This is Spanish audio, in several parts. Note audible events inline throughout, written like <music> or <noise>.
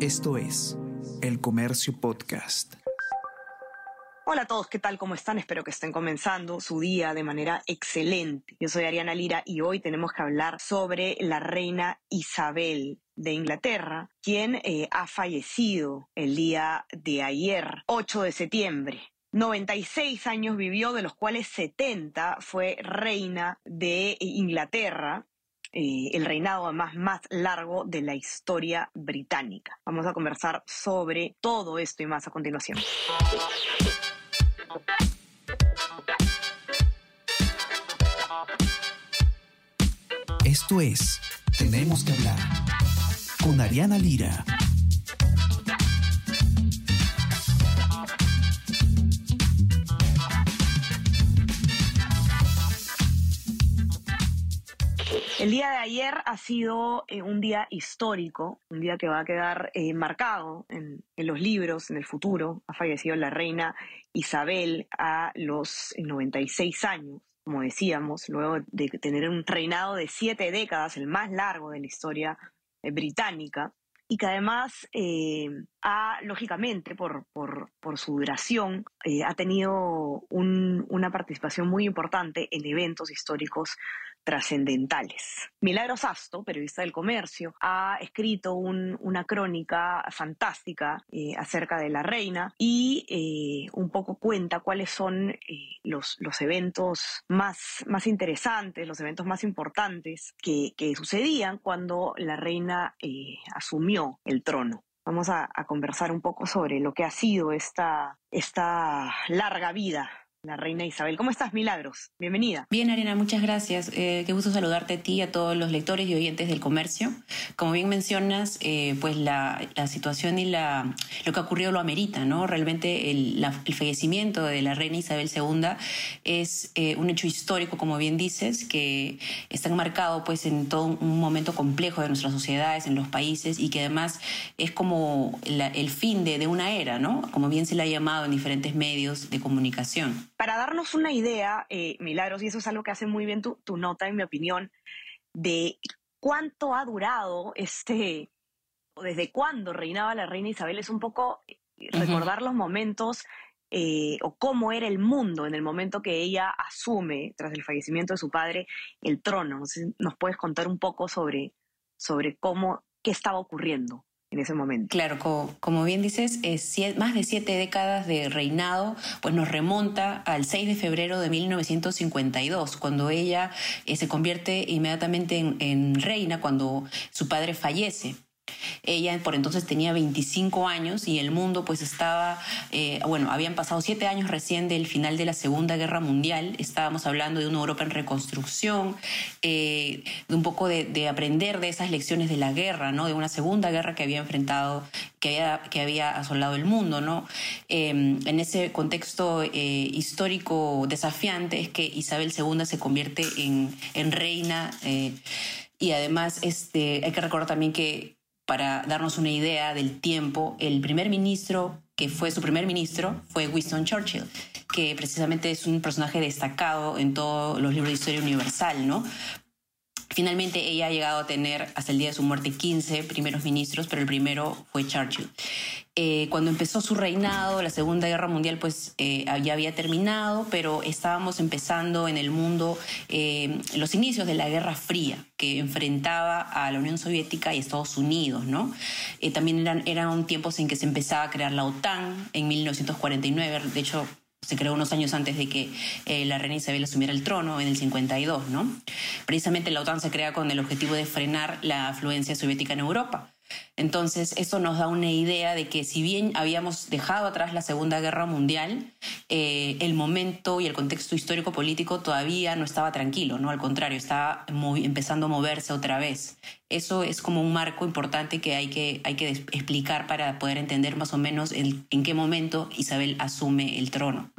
Esto es El Comercio Podcast. Hola a todos, ¿qué tal? ¿Cómo están? Espero que estén comenzando su día de manera excelente. Yo soy Ariana Lira y hoy tenemos que hablar sobre la reina Isabel de Inglaterra, quien eh, ha fallecido el día de ayer, 8 de septiembre. 96 años vivió, de los cuales 70 fue reina de Inglaterra eh, el reinado más, más largo de la historia británica. Vamos a conversar sobre todo esto y más a continuación. Esto es Tenemos que hablar con Ariana Lira. El día de ayer ha sido eh, un día histórico, un día que va a quedar eh, marcado en, los libros en el futuro. Ha fallecido la reina Isabel a los 96 años, como decíamos, luego de tener un reinado de siete décadas, el más largo de la historia eh, británica y que además ha, lógicamente, por, por, su duración, ha tenido una participación muy importante en eventos históricos trascendentales. Milagros Asto, periodista del comercio, ha escrito una crónica fantástica eh, acerca de la reina y eh, un poco cuenta cuáles son eh, los, eventos más, interesantes, los eventos más importantes que, sucedían cuando la reina asumió el trono. Vamos a, conversar un poco sobre lo que ha sido esta larga vida la reina Isabel. ¿Cómo estás, Milagros? Bienvenida. Bien, Arena, muchas gracias. Eh, qué gusto saludarte a ti y a todos los lectores y oyentes del comercio. Como bien mencionas, eh, pues la, situación y la, lo que ha ocurrido lo amerita, ¿no? Realmente el, fallecimiento de la reina Isabel II es eh, un hecho histórico, como bien dices, que está enmarcado pues en todo un momento complejo de nuestras sociedades, en los países y que además es como el fin de, de una era, ¿no? Como bien se le ha llamado en diferentes medios de comunicación. Para darnos una idea, eh, Milagros, y eso es algo que hace muy bien tu, nota, en mi opinión, de cuánto ha durado este, o desde cuándo reinaba la reina Isabel, es un poco eh, recordar los momentos eh, o cómo era el mundo en el momento que ella asume, tras el fallecimiento de su padre, el trono. ¿Nos puedes contar un poco sobre, sobre cómo, qué estaba ocurriendo? En ese momento. Claro, como, bien dices, más de siete décadas de reinado, pues nos remonta al 6 de febrero de 1952, cuando ella eh, se convierte inmediatamente en reina, cuando su padre fallece. Ella por entonces tenía 25 años y el mundo pues estaba, eh, bueno, habían pasado siete años recién del final de la Segunda Guerra Mundial, estábamos hablando de una Europa en reconstrucción, eh, de un poco de, aprender de esas lecciones de la guerra, ¿no? De una Segunda Guerra que había enfrentado, que había, que había asolado el mundo, ¿no? Em, en ese contexto eh, histórico desafiante es que Isabel II se convierte en, en reina y además este, hay que recordar también que para darnos una idea del tiempo, el primer ministro que fue su primer ministro fue Winston Churchill, que precisamente es un personaje destacado en todos los libros de historia universal, ¿no? Finalmente ella ha llegado a tener hasta el día de su muerte 15 primeros ministros, pero el primero fue Churchill. Eh, cuando empezó su reinado, la Segunda Guerra Mundial pues eh, ya había terminado, pero estábamos empezando en el mundo eh, los inicios de la Guerra Fría, que enfrentaba a la Unión Soviética y Estados Unidos, ¿no? también eran, eran tiempos en que se empezaba a crear la OTAN en 1949, de hecho se creó unos años antes de que la reina Isabel asumiera el trono, en el 52, ¿no? Precisamente la OTAN se crea con el objetivo de frenar la afluencia soviética en Europa. Entonces, eso nos da una idea de que si bien habíamos dejado atrás la Segunda Guerra Mundial, eh, el momento y el contexto histórico-político todavía no estaba tranquilo, ¿no? Al contrario, estaba empezando a moverse otra vez. Eso es como un marco importante que hay que, hay que explicar para poder entender más o menos en qué momento Isabel asume el trono.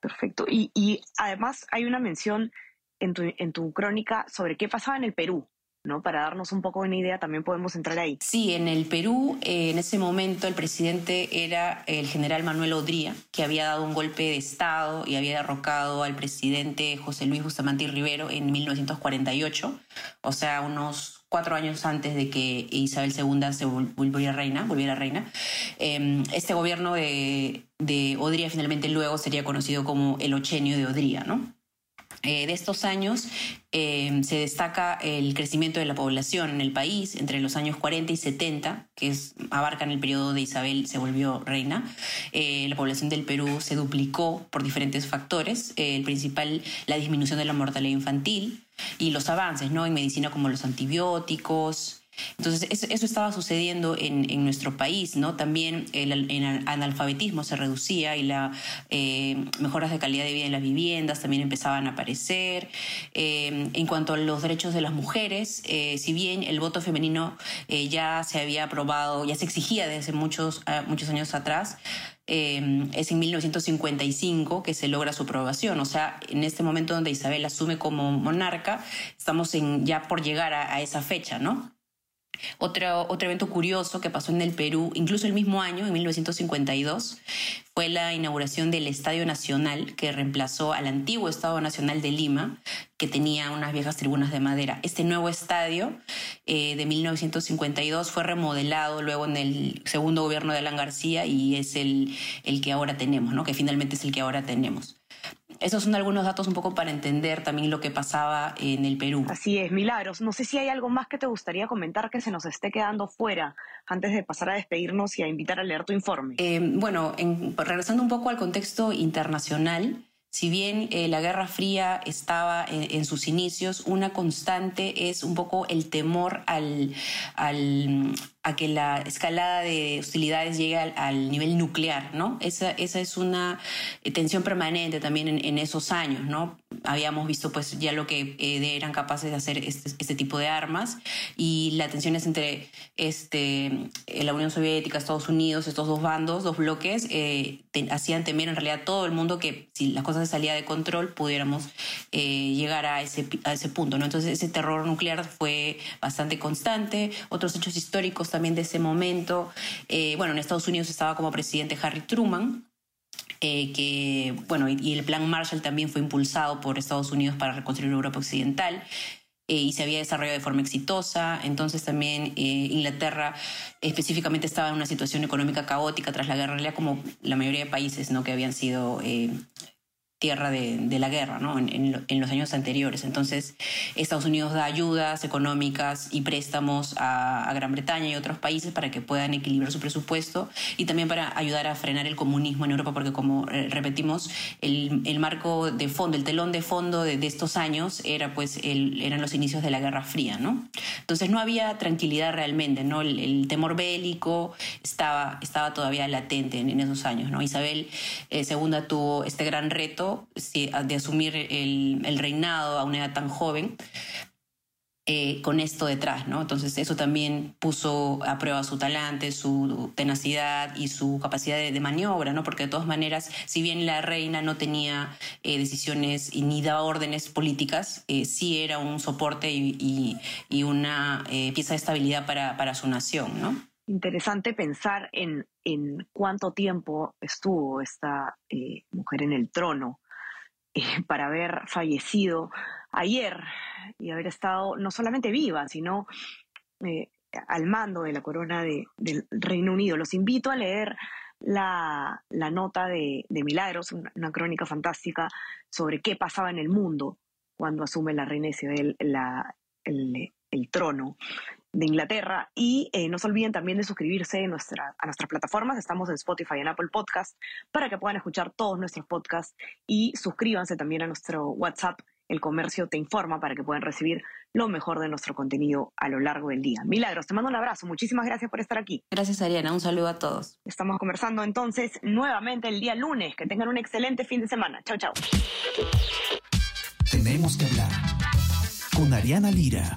perfecto. Y, y, además hay una mención en tu, en tu crónica sobre qué pasaba en el Perú. ¿No? Para darnos un poco una idea, también podemos entrar ahí. Sí, en el Perú, eh, en ese momento, el presidente era el general Manuel Odría, que había dado un golpe de Estado y había derrocado al presidente José Luis Bustamante Rivero en 1948, o sea, unos cuatro años antes de que Isabel II se volviera reina, volviera reina. Em, este gobierno de, de Odría finalmente luego sería conocido como el Ochenio de Odría, ¿no? Eh, de estos años eh, se destaca el crecimiento de la población en el país entre los años 40 y 70, que es, abarcan el periodo de Isabel se volvió reina. Eh, la población del Perú se duplicó por diferentes factores, el principal la disminución de la mortalidad infantil y los avances ¿no? en medicina como los antibióticos, entonces, eso, estaba sucediendo en, nuestro país, ¿no? También el, analfabetismo se reducía y las eh, mejoras de calidad de vida en las viviendas también empezaban a aparecer. Eh, en cuanto a los derechos de las mujeres, eh, si bien el voto femenino ya se había aprobado, ya se exigía desde muchos, muchos años atrás, es en 1955 que se logra su aprobación. O sea, en este momento donde Isabel asume como monarca, estamos ya por llegar a esa fecha, ¿no? Otro, otro evento curioso que pasó en el Perú, incluso el mismo año, en 1952, fue la inauguración del Estadio Nacional, que reemplazó al antiguo Estadio Nacional de Lima, que tenía unas viejas tribunas de madera. Este nuevo estadio eh, de 1952 fue remodelado luego en el segundo gobierno de Alan García y es el, el que ahora tenemos, ¿no? que finalmente es el que ahora tenemos. Esos son algunos datos un poco para entender también lo que pasaba en el Perú. Así es, Milagros. No sé si hay algo más que te gustaría comentar que se nos esté quedando fuera antes de pasar a despedirnos y a invitar a leer tu informe. Eh, bueno, regresando un poco al contexto internacional, si bien eh, la Guerra Fría estaba en, sus inicios, una constante es un poco el temor al, al, a que la escalada de hostilidades llegue al, nivel nuclear, ¿no? Esa, esa es una eh, tensión permanente también en, esos años, ¿no? Habíamos visto pues ya lo que eh, eran capaces de hacer este, este, tipo de armas y la tensión es entre este, eh, la Unión Soviética, Estados Unidos, estos dos bandos, dos bloques, hacían temer en realidad todo el mundo que si las cosas salían de control pudiéramos llegar a ese, a ese punto, ¿no? Entonces ese terror nuclear fue bastante constante, otros hechos históricos también de ese momento. Eh, bueno, en Estados Unidos estaba como presidente Harry Truman, eh, que, bueno, y, el plan Marshall también fue impulsado por Estados Unidos para reconstruir Europa Occidental. Eh, y se había desarrollado de forma exitosa. Entonces también Inglaterra específicamente estaba en una situación económica caótica tras la guerra, como la mayoría de países ¿no? que habían sido tierra de, la guerra ¿no? en, los años anteriores. Entonces, Estados Unidos da ayudas económicas y préstamos a, Gran Bretaña y otros países para que puedan equilibrar su presupuesto y también para ayudar a frenar el comunismo en Europa, porque como eh, repetimos, el, marco de fondo, el telón de fondo de, estos años era, pues, eran los inicios de la Guerra Fría. ¿no? Entonces, no había tranquilidad realmente, ¿no? el, temor bélico estaba, estaba todavía latente en, esos años. ¿no? Isabel II eh, tuvo este gran reto de asumir el, reinado a una edad tan joven. Eh, con esto detrás, ¿no? Entonces eso también puso a prueba su talante, su tenacidad y su capacidad de, maniobra, ¿no? Porque de todas maneras, si bien la reina no tenía eh, decisiones y ni daba órdenes políticas, eh, sí era un soporte y, una pieza de estabilidad para, su nación, ¿no? interesante pensar en, cuánto tiempo estuvo esta eh, mujer en el trono <laughs> para haber fallecido ayer y haber estado no solamente viva, sino eh, al mando de la corona de, del Reino Unido. Los invito a leer la, la nota de, de Milagros, una, crónica fantástica sobre qué pasaba en el mundo cuando asume la reina Isabel el, el trono de Inglaterra. Y eh, no se olviden también de suscribirse a, nuestra, a nuestras plataformas. Estamos en Spotify y en Apple Podcast para que puedan escuchar todos nuestros podcasts. Y suscríbanse también a nuestro WhatsApp. El comercio te informa para que puedan recibir lo mejor de nuestro contenido a lo largo del día. Milagros, te mando un abrazo. Muchísimas gracias por estar aquí. Gracias, Ariana. Un saludo a todos. Estamos conversando entonces nuevamente el día lunes. Que tengan un excelente fin de semana. Chao, chao. Tenemos que hablar con Ariana Lira.